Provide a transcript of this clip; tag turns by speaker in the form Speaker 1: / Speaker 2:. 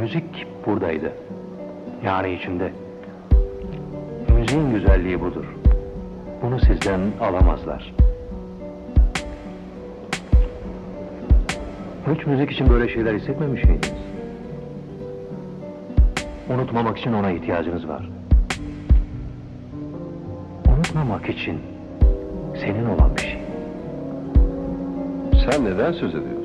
Speaker 1: Müzik buradaydı. Yani içinde. Müziğin güzelliği budur. Bunu sizden alamazlar. Hiç müzik için böyle şeyler hissetmemiş miydiniz? Unutmamak için ona ihtiyacınız var. Unutmamak için senin olan bir şey.
Speaker 2: Sen neden söz ediyorsun?